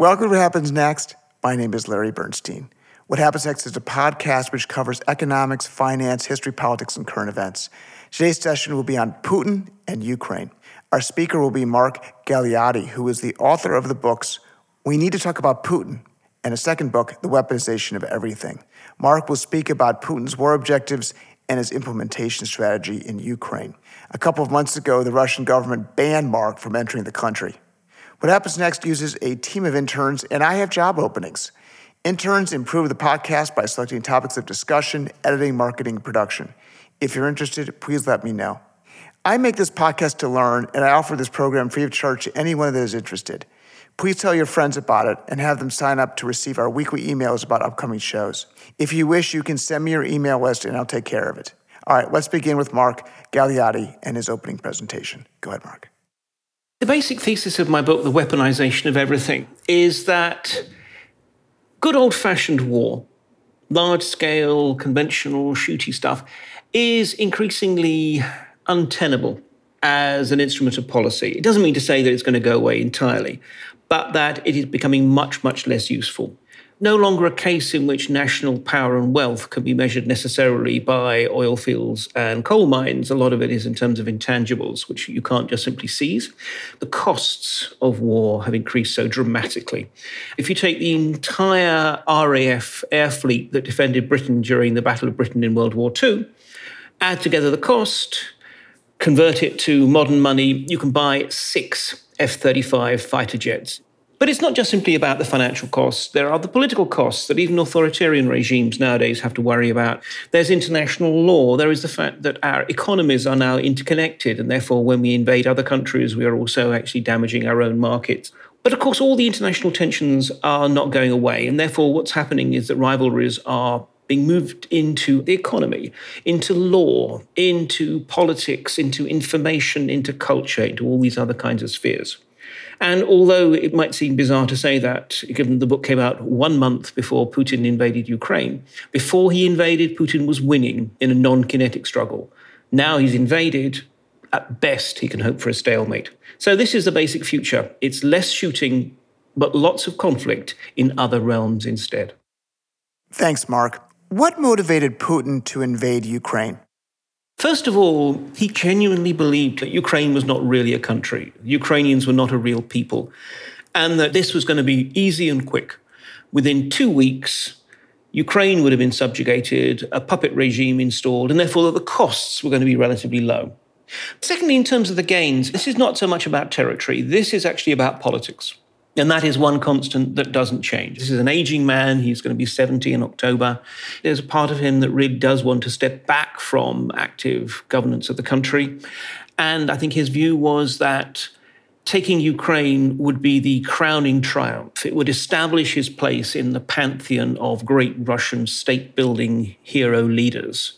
Welcome to What Happens Next. My name is Larry Bernstein. What Happens Next is a podcast which covers economics, finance, history, politics, and current events. Today's session will be on Putin and Ukraine. Our speaker will be Mark Galeotti, who is the author of the books We Need to Talk About Putin and a second book, The Weaponization of Everything. Mark will speak about Putin's war objectives and his implementation strategy in Ukraine. A couple of months ago, the Russian government banned Mark from entering the country. What Happens Next uses a team of interns, and I have job openings. Interns improve the podcast by selecting topics of discussion, editing, marketing, production. If you're interested, please let me know. I make this podcast to learn, and I offer this program free of charge to anyone that is interested. Please tell your friends about it and have them sign up to receive our weekly emails about upcoming shows. If you wish, you can send me your email list and I'll take care of it. All right, let's begin with Mark Galeotti and his opening presentation. Go ahead, Mark. The basic thesis of my book, The Weaponization of Everything, is that good old fashioned war, large scale, conventional, shooty stuff, is increasingly untenable as an instrument of policy. It doesn't mean to say that it's going to go away entirely, but that it is becoming much, much less useful no longer a case in which national power and wealth can be measured necessarily by oil fields and coal mines. A lot of it is in terms of intangibles, which you can't just simply seize. The costs of war have increased so dramatically. If you take the entire RAF air fleet that defended Britain during the Battle of Britain in World War II, add together the cost, convert it to modern money, you can buy six F 35 fighter jets but it's not just simply about the financial costs. There are the political costs that even authoritarian regimes nowadays have to worry about. There's international law. There is the fact that our economies are now interconnected, and therefore, when we invade other countries, we are also actually damaging our own markets. But of course, all the international tensions are not going away, and therefore, what's happening is that rivalries are being moved into the economy, into law, into politics, into information, into culture, into all these other kinds of spheres. And although it might seem bizarre to say that, given the book came out one month before Putin invaded Ukraine, before he invaded, Putin was winning in a non kinetic struggle. Now he's invaded, at best, he can hope for a stalemate. So, this is the basic future. It's less shooting, but lots of conflict in other realms instead. Thanks, Mark. What motivated Putin to invade Ukraine? First of all, he genuinely believed that Ukraine was not really a country. Ukrainians were not a real people. And that this was going to be easy and quick. Within two weeks, Ukraine would have been subjugated, a puppet regime installed, and therefore that the costs were going to be relatively low. Secondly, in terms of the gains, this is not so much about territory. This is actually about politics. And that is one constant that doesn't change. This is an aging man. He's going to be 70 in October. There's a part of him that really does want to step back from active governance of the country. And I think his view was that taking Ukraine would be the crowning triumph. It would establish his place in the pantheon of great Russian state building hero leaders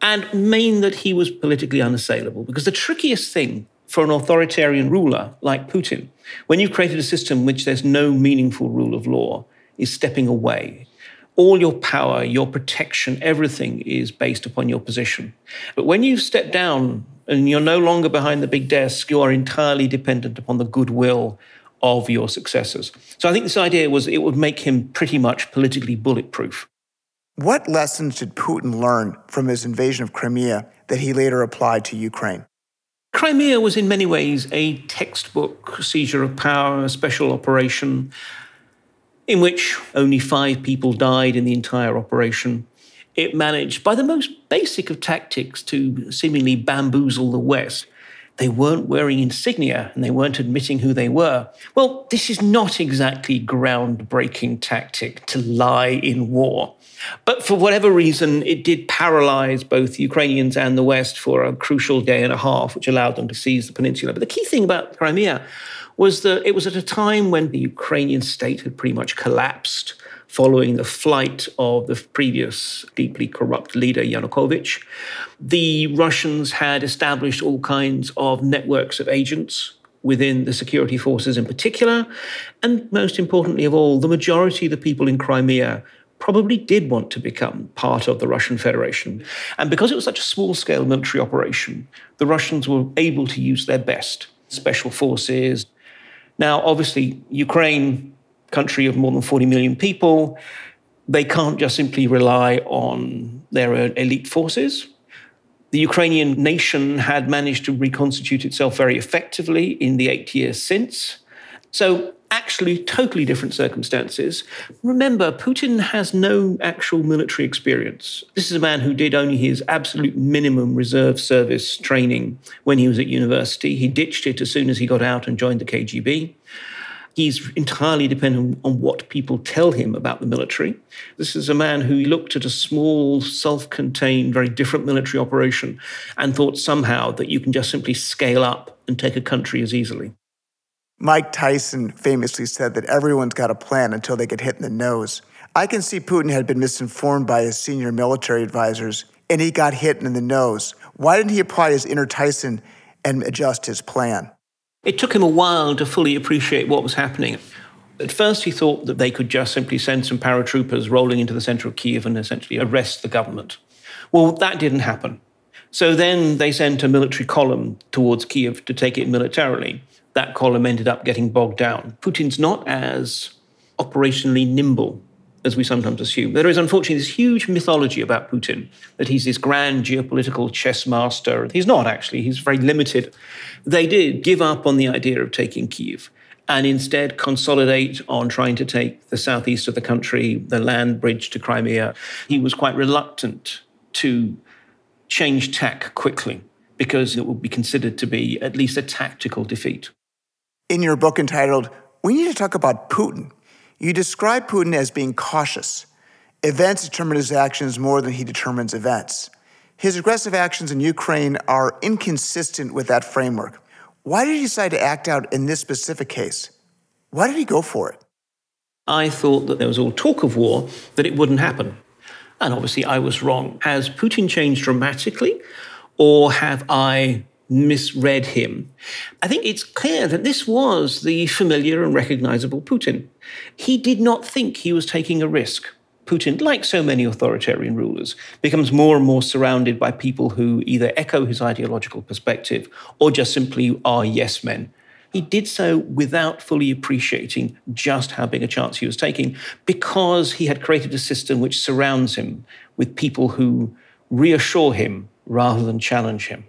and mean that he was politically unassailable. Because the trickiest thing for an authoritarian ruler like Putin, when you've created a system which there's no meaningful rule of law, is stepping away. All your power, your protection, everything is based upon your position. But when you step down and you're no longer behind the big desk, you are entirely dependent upon the goodwill of your successors. So I think this idea was it would make him pretty much politically bulletproof. What lessons did Putin learn from his invasion of Crimea that he later applied to Ukraine? Crimea was in many ways a textbook seizure of power, a special operation in which only five people died in the entire operation. It managed, by the most basic of tactics, to seemingly bamboozle the West. They weren't wearing insignia and they weren't admitting who they were. Well, this is not exactly groundbreaking tactic to lie in war. But for whatever reason, it did paralyze both the Ukrainians and the West for a crucial day and a half, which allowed them to seize the peninsula. But the key thing about Crimea was that it was at a time when the Ukrainian state had pretty much collapsed following the flight of the previous deeply corrupt leader, Yanukovych. The Russians had established all kinds of networks of agents within the security forces in particular. And most importantly of all, the majority of the people in Crimea probably did want to become part of the Russian Federation. And because it was such a small scale military operation, the Russians were able to use their best special forces. Now, obviously, Ukraine country of more than 40 million people. They can't just simply rely on their elite forces. The Ukrainian nation had managed to reconstitute itself very effectively in the eight years since. So, actually, totally different circumstances. Remember, Putin has no actual military experience. This is a man who did only his absolute minimum reserve service training when he was at university. He ditched it as soon as he got out and joined the KGB. He's entirely dependent on what people tell him about the military. This is a man who looked at a small, self contained, very different military operation and thought somehow that you can just simply scale up and take a country as easily. Mike Tyson famously said that everyone's got a plan until they get hit in the nose. I can see Putin had been misinformed by his senior military advisors and he got hit in the nose. Why didn't he apply his inner Tyson and adjust his plan? It took him a while to fully appreciate what was happening. At first, he thought that they could just simply send some paratroopers rolling into the center of Kiev and essentially arrest the government. Well, that didn't happen. So then they sent a military column towards Kiev to take it militarily. That column ended up getting bogged down. Putin's not as operationally nimble as we sometimes assume. There is unfortunately this huge mythology about Putin that he's this grand geopolitical chess master. He's not actually, he's very limited. They did give up on the idea of taking Kiev and instead consolidate on trying to take the southeast of the country, the land bridge to Crimea. He was quite reluctant to change tack quickly because it would be considered to be at least a tactical defeat. In your book entitled, We Need to Talk About Putin, you describe Putin as being cautious. Events determine his actions more than he determines events. His aggressive actions in Ukraine are inconsistent with that framework. Why did he decide to act out in this specific case? Why did he go for it? I thought that there was all talk of war, that it wouldn't happen. And obviously, I was wrong. Has Putin changed dramatically, or have I misread him. I think it's clear that this was the familiar and recognizable Putin. He did not think he was taking a risk. Putin, like so many authoritarian rulers, becomes more and more surrounded by people who either echo his ideological perspective or just simply are yes men. He did so without fully appreciating just how big a chance he was taking because he had created a system which surrounds him with people who reassure him rather than challenge him.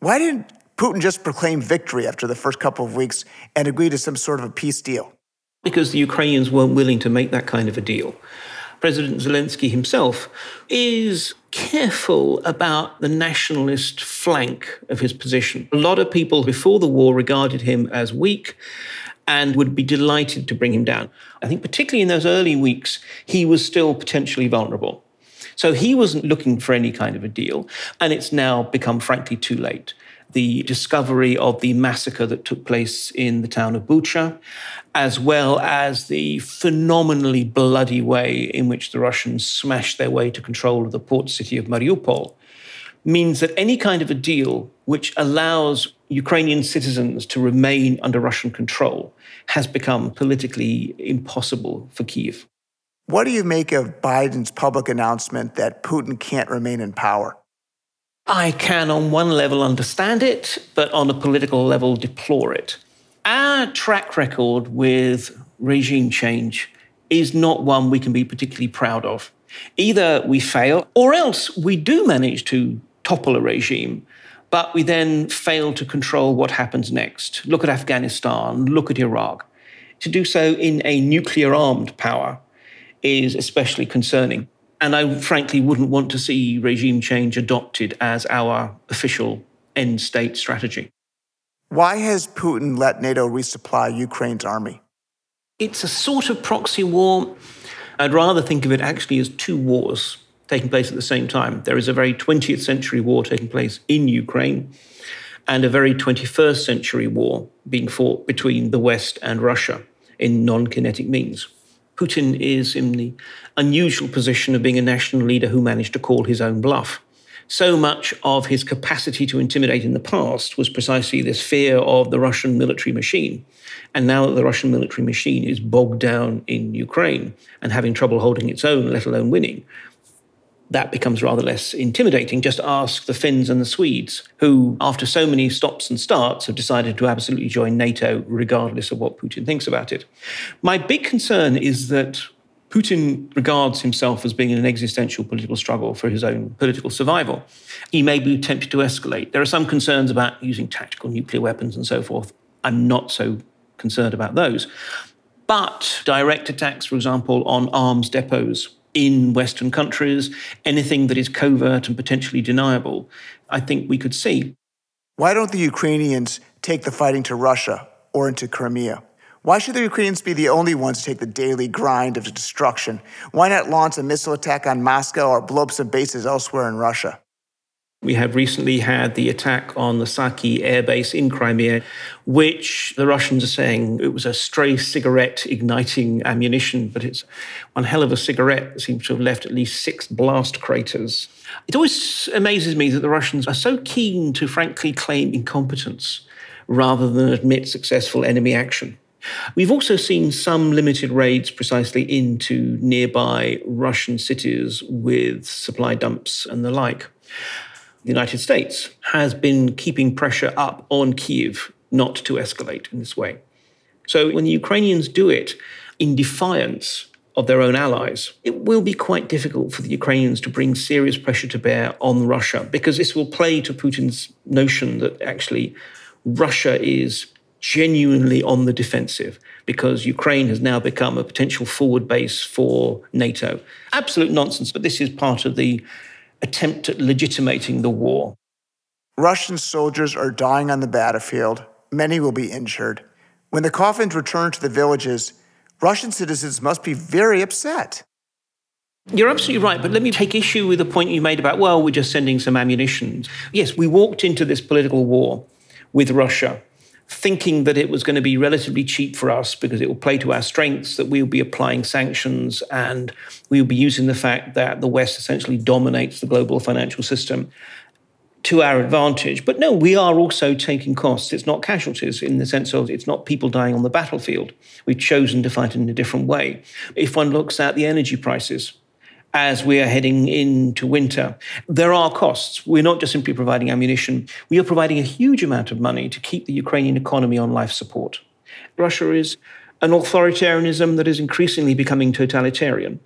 Why didn't Putin just proclaim victory after the first couple of weeks and agree to some sort of a peace deal? Because the Ukrainians weren't willing to make that kind of a deal. President Zelensky himself is careful about the nationalist flank of his position. A lot of people before the war regarded him as weak and would be delighted to bring him down. I think, particularly in those early weeks, he was still potentially vulnerable. So he wasn't looking for any kind of a deal. And it's now become, frankly, too late. The discovery of the massacre that took place in the town of Bucha, as well as the phenomenally bloody way in which the Russians smashed their way to control of the port city of Mariupol, means that any kind of a deal which allows Ukrainian citizens to remain under Russian control has become politically impossible for Kiev. What do you make of Biden's public announcement that Putin can't remain in power? I can, on one level, understand it, but on a political level, deplore it. Our track record with regime change is not one we can be particularly proud of. Either we fail, or else we do manage to topple a regime, but we then fail to control what happens next. Look at Afghanistan, look at Iraq. To do so in a nuclear armed power is especially concerning. And I frankly wouldn't want to see regime change adopted as our official end state strategy. Why has Putin let NATO resupply Ukraine's army? It's a sort of proxy war. I'd rather think of it actually as two wars taking place at the same time. There is a very 20th century war taking place in Ukraine and a very 21st century war being fought between the West and Russia in non kinetic means. Putin is in the unusual position of being a national leader who managed to call his own bluff. So much of his capacity to intimidate in the past was precisely this fear of the Russian military machine. And now that the Russian military machine is bogged down in Ukraine and having trouble holding its own, let alone winning, that becomes rather less intimidating. Just ask the Finns and the Swedes, who, after so many stops and starts, have decided to absolutely join NATO, regardless of what Putin thinks about it. My big concern is that Putin regards himself as being in an existential political struggle for his own political survival. He may be tempted to escalate. There are some concerns about using tactical nuclear weapons and so forth. I'm not so concerned about those. But direct attacks, for example, on arms depots in Western countries, anything that is covert and potentially deniable, I think we could see. Why don't the Ukrainians take the fighting to Russia or into Crimea? Why should the Ukrainians be the only ones to take the daily grind of destruction? Why not launch a missile attack on Moscow or blow up some bases elsewhere in Russia? We have recently had the attack on the Saki airbase in Crimea, which the Russians are saying it was a stray cigarette igniting ammunition, but it's one hell of a cigarette that seems to have left at least six blast craters. It always amazes me that the Russians are so keen to frankly claim incompetence rather than admit successful enemy action. We've also seen some limited raids precisely into nearby Russian cities with supply dumps and the like the United States has been keeping pressure up on Kiev not to escalate in this way. So when the Ukrainians do it in defiance of their own allies, it will be quite difficult for the Ukrainians to bring serious pressure to bear on Russia because this will play to Putin's notion that actually Russia is genuinely on the defensive because Ukraine has now become a potential forward base for NATO. Absolute nonsense, but this is part of the attempt at legitimating the war. Russian soldiers are dying on the battlefield. Many will be injured. When the coffins return to the villages, Russian citizens must be very upset. You're absolutely right, but let me take issue with the point you made about, well, we're just sending some ammunition. Yes, we walked into this political war with Russia thinking that it was going to be relatively cheap for us because it will play to our strengths, that we will be applying sanctions and we will be using the fact that the West essentially dominates the global financial system to our advantage. But no, we are also taking costs. It's not casualties in the sense of it's not people dying on the battlefield. We've chosen to fight in a different way. If one looks at the energy prices, as we are heading into winter. There are costs. We're not just simply providing ammunition, we are providing a huge amount of money to keep the Ukrainian economy on life support. Russia is an authoritarianism that is increasingly becoming totalitarian.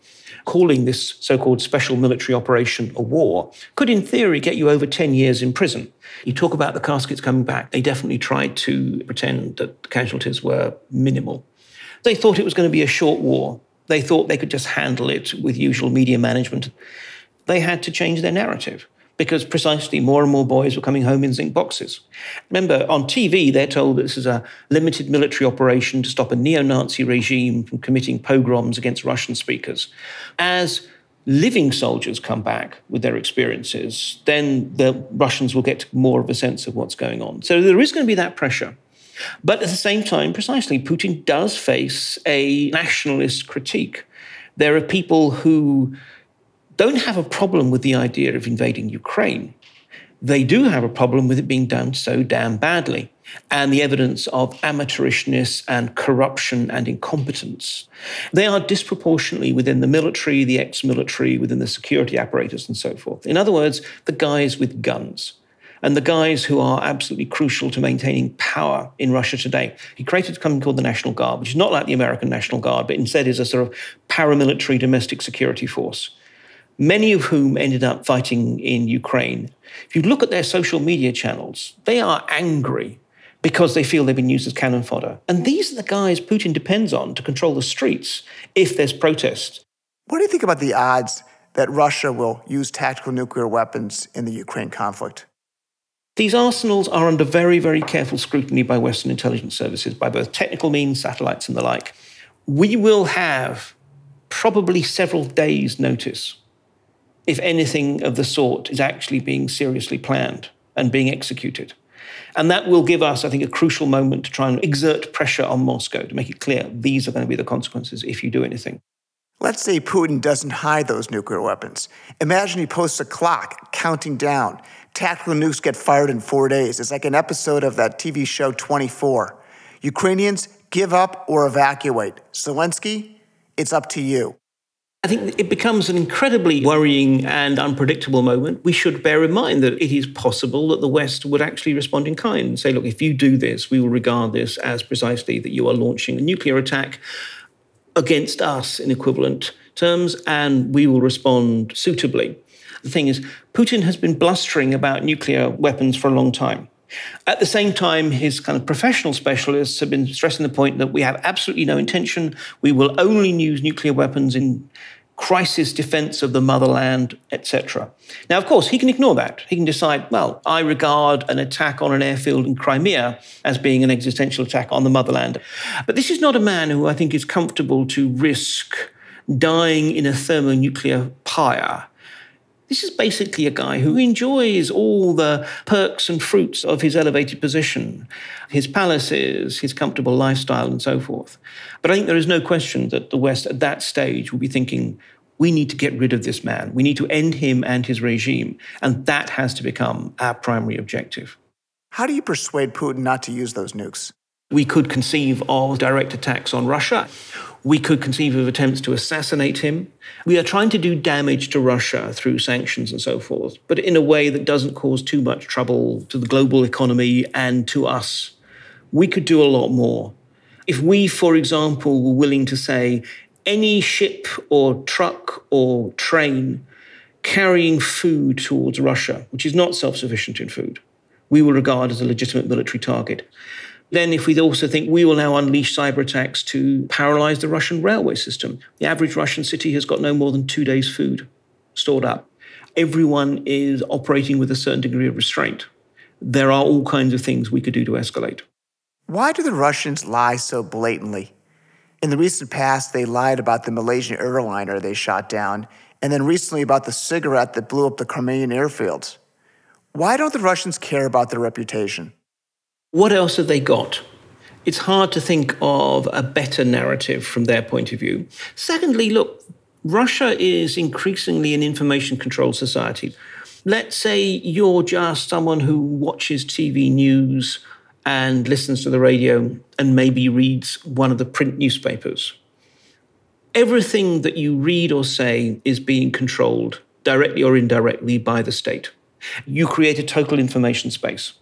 Calling this so called special military operation a war could, in theory, get you over 10 years in prison. You talk about the caskets coming back. They definitely tried to pretend that the casualties were minimal. They thought it was going to be a short war. They thought they could just handle it with usual media management. They had to change their narrative because precisely more and more boys were coming home in zinc boxes. Remember, on TV, they're told this is a limited military operation to stop a neo Nazi regime from committing pogroms against Russian speakers. As living soldiers come back with their experiences, then the Russians will get more of a sense of what's going on. So there is going to be that pressure. But at the same time, precisely, Putin does face a nationalist critique. There are people who don't have a problem with the idea of invading Ukraine. They do have a problem with it being done so damn badly. And the evidence of amateurishness and corruption and incompetence. They are disproportionately within the military, the ex military, within the security apparatus, and so forth. In other words, the guys with guns and the guys who are absolutely crucial to maintaining power in Russia today. He created something called the National Guard, which is not like the American National Guard, but instead is a sort of paramilitary domestic security force, many of whom ended up fighting in Ukraine. If you look at their social media channels, they are angry because they feel they've been used as cannon fodder. And these are the guys Putin depends on to control the streets if there's protest. What do you think about the odds that Russia will use tactical nuclear weapons in the Ukraine conflict? These arsenals are under very, very careful scrutiny by Western intelligence services, by both technical means, satellites, and the like. We will have probably several days' notice if anything of the sort is actually being seriously planned and being executed. And that will give us, I think, a crucial moment to try and exert pressure on Moscow to make it clear these are going to be the consequences if you do anything. Let's say Putin doesn't hide those nuclear weapons. Imagine he posts a clock counting down tactical nukes get fired in four days. It's like an episode of that TV show 24. Ukrainians, give up or evacuate. Zelensky, it's up to you. I think it becomes an incredibly worrying and unpredictable moment. We should bear in mind that it is possible that the West would actually respond in kind and say, look, if you do this, we will regard this as precisely that you are launching a nuclear attack against us in equivalent terms, and we will respond suitably. The thing is, Putin has been blustering about nuclear weapons for a long time. At the same time, his kind of professional specialists have been stressing the point that we have absolutely no intention. We will only use nuclear weapons in crisis defense of the motherland, etc. Now, of course, he can ignore that. He can decide, well, I regard an attack on an airfield in Crimea as being an existential attack on the motherland. But this is not a man who I think is comfortable to risk dying in a thermonuclear pyre this is basically a guy who enjoys all the perks and fruits of his elevated position, his palaces, his comfortable lifestyle, and so forth. But I think there is no question that the West at that stage will be thinking, we need to get rid of this man. We need to end him and his regime. And that has to become our primary objective. How do you persuade Putin not to use those nukes? We could conceive of direct attacks on Russia. We could conceive of attempts to assassinate him. We are trying to do damage to Russia through sanctions and so forth, but in a way that doesn't cause too much trouble to the global economy and to us. We could do a lot more. If we, for example, were willing to say any ship or truck or train carrying food towards Russia, which is not self sufficient in food, we will regard as a legitimate military target. Then, if we also think we will now unleash cyber attacks to paralyze the Russian railway system, the average Russian city has got no more than two days' food stored up. Everyone is operating with a certain degree of restraint. There are all kinds of things we could do to escalate. Why do the Russians lie so blatantly? In the recent past, they lied about the Malaysian airliner they shot down, and then recently about the cigarette that blew up the Crimean airfields. Why don't the Russians care about their reputation? What else have they got? It's hard to think of a better narrative from their point of view. Secondly, look, Russia is increasingly an information control society. Let's say you're just someone who watches TV news and listens to the radio and maybe reads one of the print newspapers. Everything that you read or say is being controlled directly or indirectly by the state. You create a total information space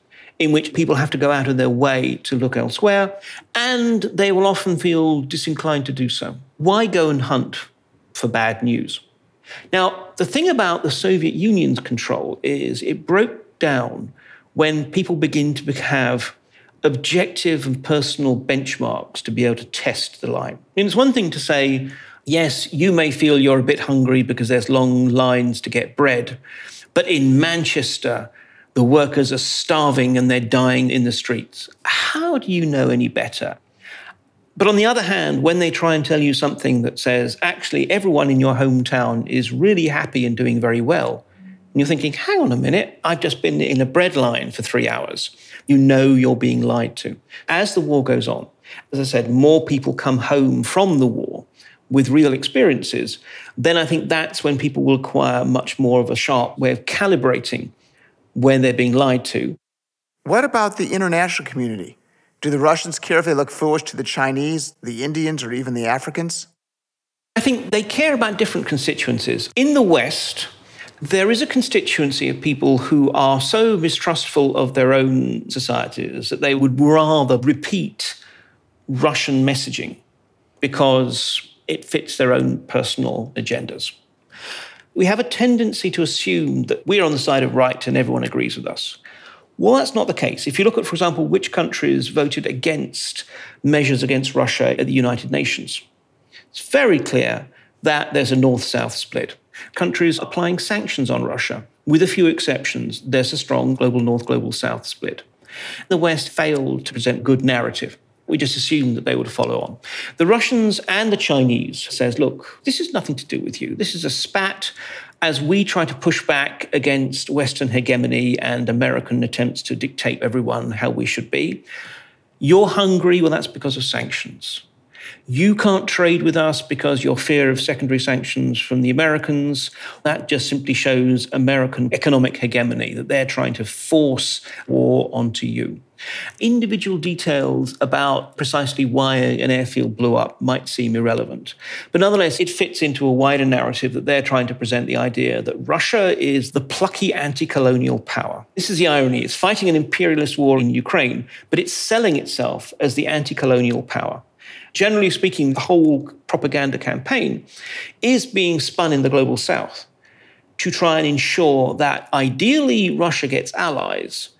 in which people have to go out of their way to look elsewhere, and they will often feel disinclined to do so. Why go and hunt for bad news? Now, the thing about the Soviet Union's control is it broke down when people begin to have objective and personal benchmarks to be able to test the line. I mean, it's one thing to say, yes, you may feel you're a bit hungry because there's long lines to get bread, but in Manchester, the workers are starving and they're dying in the streets. How do you know any better? But on the other hand, when they try and tell you something that says, actually, everyone in your hometown is really happy and doing very well, and you're thinking, hang on a minute, I've just been in a bread line for three hours. You know you're being lied to. As the war goes on, as I said, more people come home from the war with real experiences, then I think that's when people will acquire much more of a sharp way of calibrating when they're being lied to. What about the international community? Do the Russians care if they look foolish to the Chinese, the Indians, or even the Africans? I think they care about different constituencies. In the West, there is a constituency of people who are so mistrustful of their own societies that they would rather repeat Russian messaging because it fits their own personal agendas we have a tendency to assume that we're on the side of right and everyone agrees with us. Well, that's not the case. If you look at, for example, which countries voted against measures against Russia at the United Nations, it's very clear that there's a north south split. Countries applying sanctions on Russia, with a few exceptions, there's a strong global north, global south split. The West failed to present good narrative we just assumed that they would follow on. The Russians and the Chinese says, look, this is nothing to do with you. This is a spat as we try to push back against Western hegemony and American attempts to dictate everyone how we should be. You're hungry, well, that's because of sanctions. You can't trade with us because your fear of secondary sanctions from the Americans. That just simply shows American economic hegemony, that they're trying to force war onto you. Individual details about precisely why an airfield blew up might seem irrelevant. But nonetheless, it fits into a wider narrative that they're trying to present the idea that Russia is the plucky anti colonial power. This is the irony. It's fighting an imperialist war in Ukraine, but it's selling itself as the anti colonial power. Generally speaking, the whole propaganda campaign is being spun in the global south to try and ensure that ideally Russia gets allies,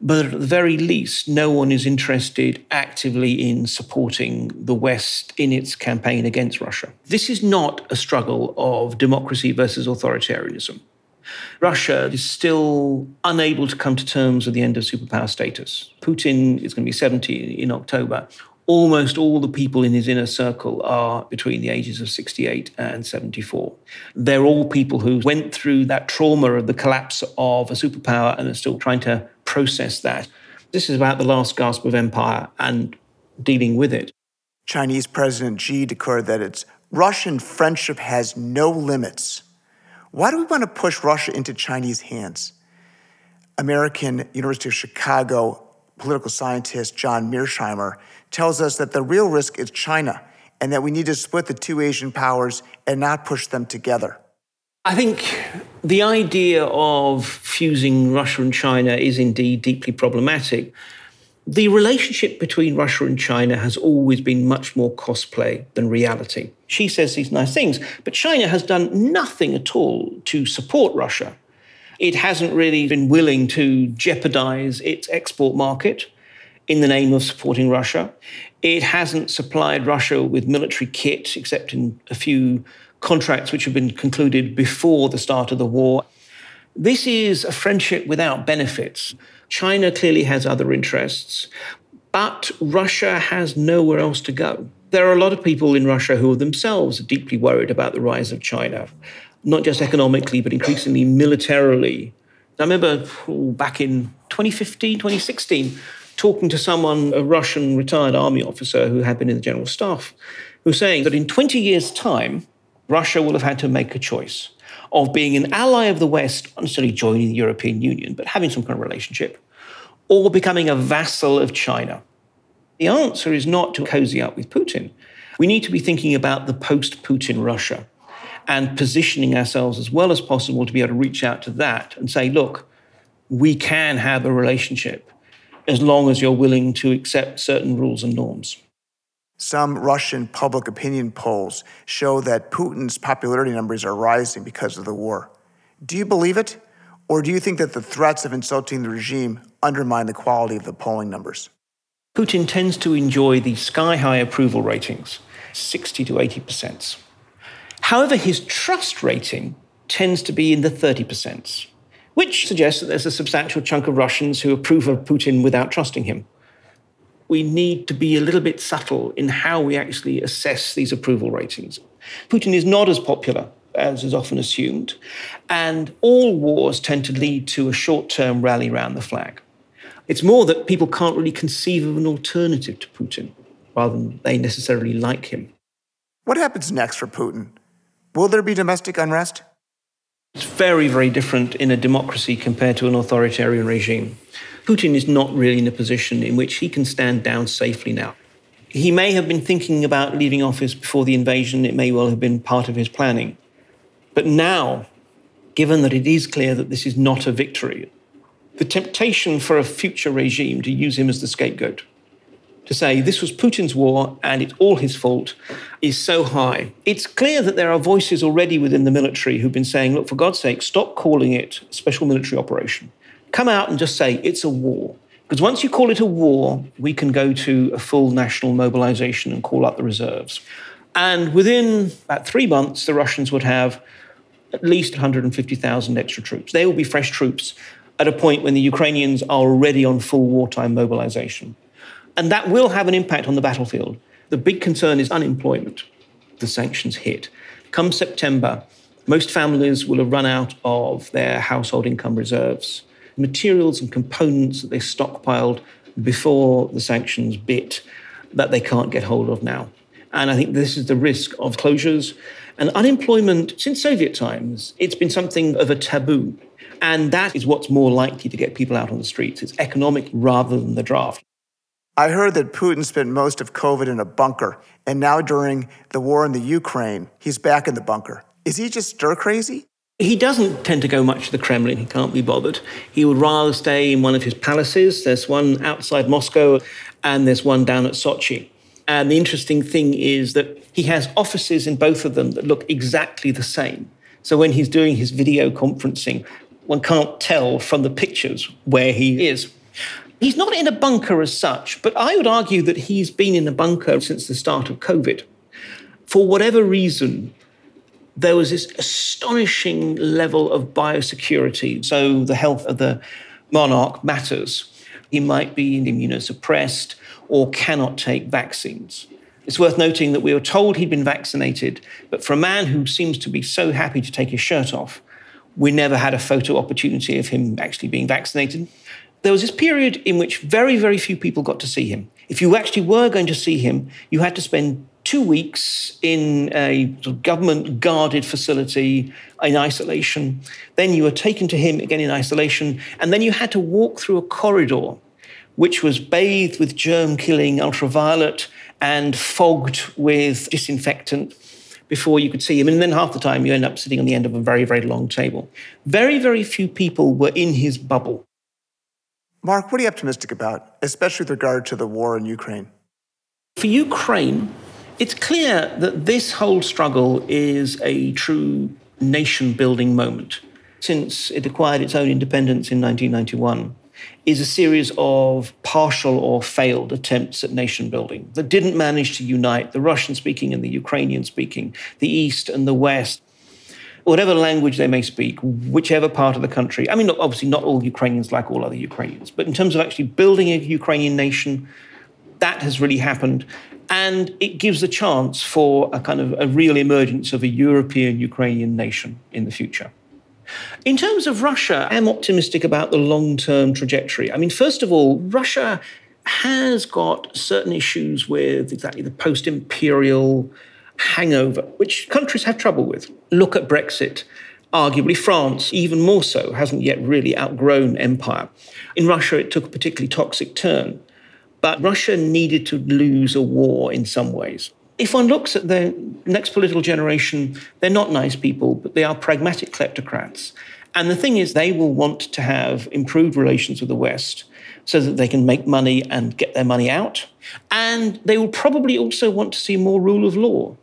but at the very least, no one is interested actively in supporting the West in its campaign against Russia. This is not a struggle of democracy versus authoritarianism. Russia is still unable to come to terms with the end of superpower status. Putin is going to be 70 in October almost all the people in his inner circle are between the ages of 68 and 74. They're all people who went through that trauma of the collapse of a superpower and are still trying to process that. This is about the last gasp of empire and dealing with it. Chinese President Xi declared that its Russian friendship has no limits. Why do we want to push Russia into Chinese hands? American University of Chicago political scientist John Mearsheimer tells us that the real risk is China and that we need to split the two Asian powers and not push them together. I think the idea of fusing Russia and China is indeed deeply problematic. The relationship between Russia and China has always been much more cosplay than reality. Xi says these nice things, but China has done nothing at all to support Russia. It hasn't really been willing to jeopardize its export market in the name of supporting Russia. It hasn't supplied Russia with military kit, except in a few contracts which have been concluded before the start of the war. This is a friendship without benefits. China clearly has other interests, but Russia has nowhere else to go. There are a lot of people in Russia who are themselves deeply worried about the rise of China, not just economically, but increasingly militarily. I remember back in 2015, 2016, talking to someone, a Russian retired army officer who had been in the general staff, who was saying that in 20 years' time, Russia will have had to make a choice of being an ally of the West, not necessarily joining the European Union, but having some kind of relationship, or becoming a vassal of China. The answer is not to cozy up with Putin. We need to be thinking about the post Putin Russia and positioning ourselves as well as possible to be able to reach out to that and say, look, we can have a relationship as long as you're willing to accept certain rules and norms. Some Russian public opinion polls show that Putin's popularity numbers are rising because of the war. Do you believe it? Or do you think that the threats of insulting the regime undermine the quality of the polling numbers? Putin tends to enjoy the sky high approval ratings, 60 to 80%. However, his trust rating tends to be in the 30% which suggests that there's a substantial chunk of Russians who approve of Putin without trusting him. We need to be a little bit subtle in how we actually assess these approval ratings. Putin is not as popular as is often assumed, and all wars tend to lead to a short term rally around the flag. It's more that people can't really conceive of an alternative to Putin rather than they necessarily like him. What happens next for Putin? Will there be domestic unrest? It's very, very different in a democracy compared to an authoritarian regime. Putin is not really in a position in which he can stand down safely now. He may have been thinking about leaving office before the invasion, it may well have been part of his planning. But now, given that it is clear that this is not a victory, the temptation for a future regime to use him as the scapegoat to say this was Putin's war and it's all his fault is so high. It's clear that there are voices already within the military who've been saying, look, for God's sake, stop calling it special military operation. Come out and just say it's a war. Because once you call it a war, we can go to a full national mobilization and call up the reserves. And within about three months, the Russians would have at least 150,000 extra troops. They will be fresh troops at a point when the Ukrainians are already on full wartime mobilization. And that will have an impact on the battlefield. The big concern is unemployment. The sanctions hit. Come September, most families will have run out of their household income reserves. Materials and components that they stockpiled before the sanctions bit that they can't get hold of now. And I think this is the risk of closures. And unemployment, since Soviet times, it's been something of a taboo. And that is what's more likely to get people out on the streets. It's economic rather than the draft. I heard that Putin spent most of COVID in a bunker, and now during the war in the Ukraine, he's back in the bunker. Is he just stir crazy? He doesn't tend to go much to the Kremlin. He can't be bothered. He would rather stay in one of his palaces. There's one outside Moscow, and there's one down at Sochi. And the interesting thing is that he has offices in both of them that look exactly the same. So when he's doing his video conferencing, one can't tell from the pictures where he is. He's not in a bunker as such, but I would argue that he's been in a bunker since the start of COVID. For whatever reason, there was this astonishing level of biosecurity. So the health of the monarch matters. He might be immunosuppressed or cannot take vaccines. It's worth noting that we were told he'd been vaccinated, but for a man who seems to be so happy to take his shirt off, we never had a photo opportunity of him actually being vaccinated. There was this period in which very, very few people got to see him. If you actually were going to see him, you had to spend two weeks in a government guarded facility in isolation. Then you were taken to him again in isolation. And then you had to walk through a corridor which was bathed with germ killing ultraviolet and fogged with disinfectant before you could see him. And then half the time you end up sitting on the end of a very, very long table. Very, very few people were in his bubble. Mark, what are you optimistic about, especially with regard to the war in Ukraine? For Ukraine, it's clear that this whole struggle is a true nation building moment. Since it acquired its own independence in 1991, is a series of partial or failed attempts at nation building that didn't manage to unite the Russian speaking and the Ukrainian speaking, the East and the West, whatever language they may speak, whichever part of the country. I mean, obviously, not all Ukrainians like all other Ukrainians, but in terms of actually building a Ukrainian nation, that has really happened. And it gives a chance for a kind of a real emergence of a European Ukrainian nation in the future. In terms of Russia, I'm optimistic about the long term trajectory. I mean, first of all, Russia has got certain issues with exactly the post imperial hangover, which countries have trouble with. Look at Brexit. Arguably, France, even more so, hasn't yet really outgrown empire. In Russia, it took a particularly toxic turn. But Russia needed to lose a war in some ways if one looks at the next political generation, they're not nice people, but they are pragmatic kleptocrats. And the thing is, they will want to have improved relations with the West so that they can make money and get their money out. And they will probably also want to see more rule of law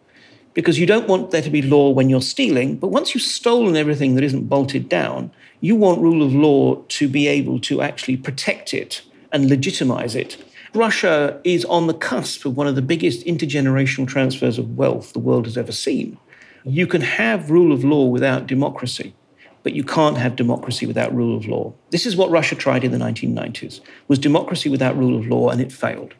because you don't want there to be law when you're stealing. But once you've stolen everything that isn't bolted down, you want rule of law to be able to actually protect it and legitimize it Russia is on the cusp of one of the biggest intergenerational transfers of wealth the world has ever seen. You can have rule of law without democracy, but you can't have democracy without rule of law. This is what Russia tried in the 1990s, was democracy without rule of law, and it failed.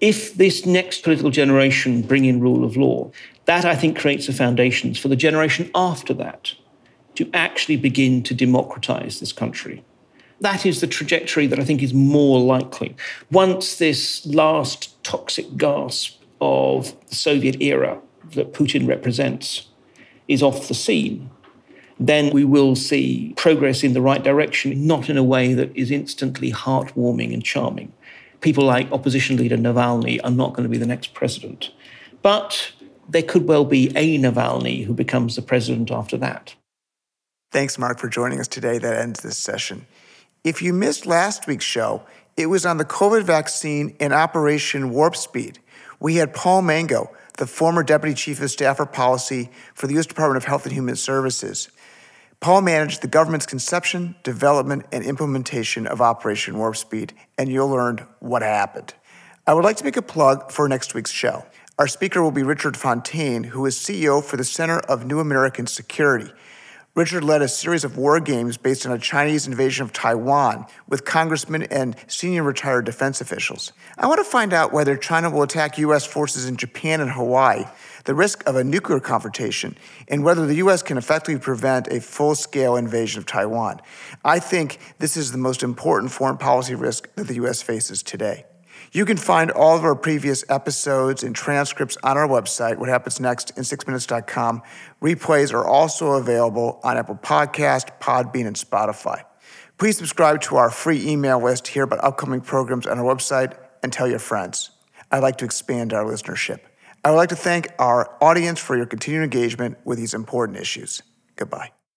If this next political generation bring in rule of law, that I think creates the foundations for the generation after that to actually begin to democratize this country. That is the trajectory that I think is more likely. Once this last toxic gasp of the Soviet era that Putin represents is off the scene, then we will see progress in the right direction, not in a way that is instantly heartwarming and charming. People like opposition leader Navalny are not going to be the next president. But there could well be a Navalny who becomes the president after that. Thanks, Mark, for joining us today. That ends this session. If you missed last week's show, it was on the COVID vaccine and Operation Warp Speed. We had Paul Mango, the former Deputy Chief of Staff for Policy for the U.S. Department of Health and Human Services. Paul managed the government's conception, development, and implementation of Operation Warp Speed, and you'll learn what happened. I would like to make a plug for next week's show. Our speaker will be Richard Fontaine, who is CEO for the Center of New American Security. Richard led a series of war games based on a Chinese invasion of Taiwan with congressmen and senior retired defense officials. I want to find out whether China will attack U.S. forces in Japan and Hawaii, the risk of a nuclear confrontation, and whether the U.S. can effectively prevent a full scale invasion of Taiwan. I think this is the most important foreign policy risk that the U.S. faces today. You can find all of our previous episodes and transcripts on our website, What Happens Next in 6minutes.com. Replays are also available on Apple Podcast, Podbean, and Spotify. Please subscribe to our free email list hear about upcoming programs on our website and tell your friends. I'd like to expand our listenership. I would like to thank our audience for your continued engagement with these important issues. Goodbye.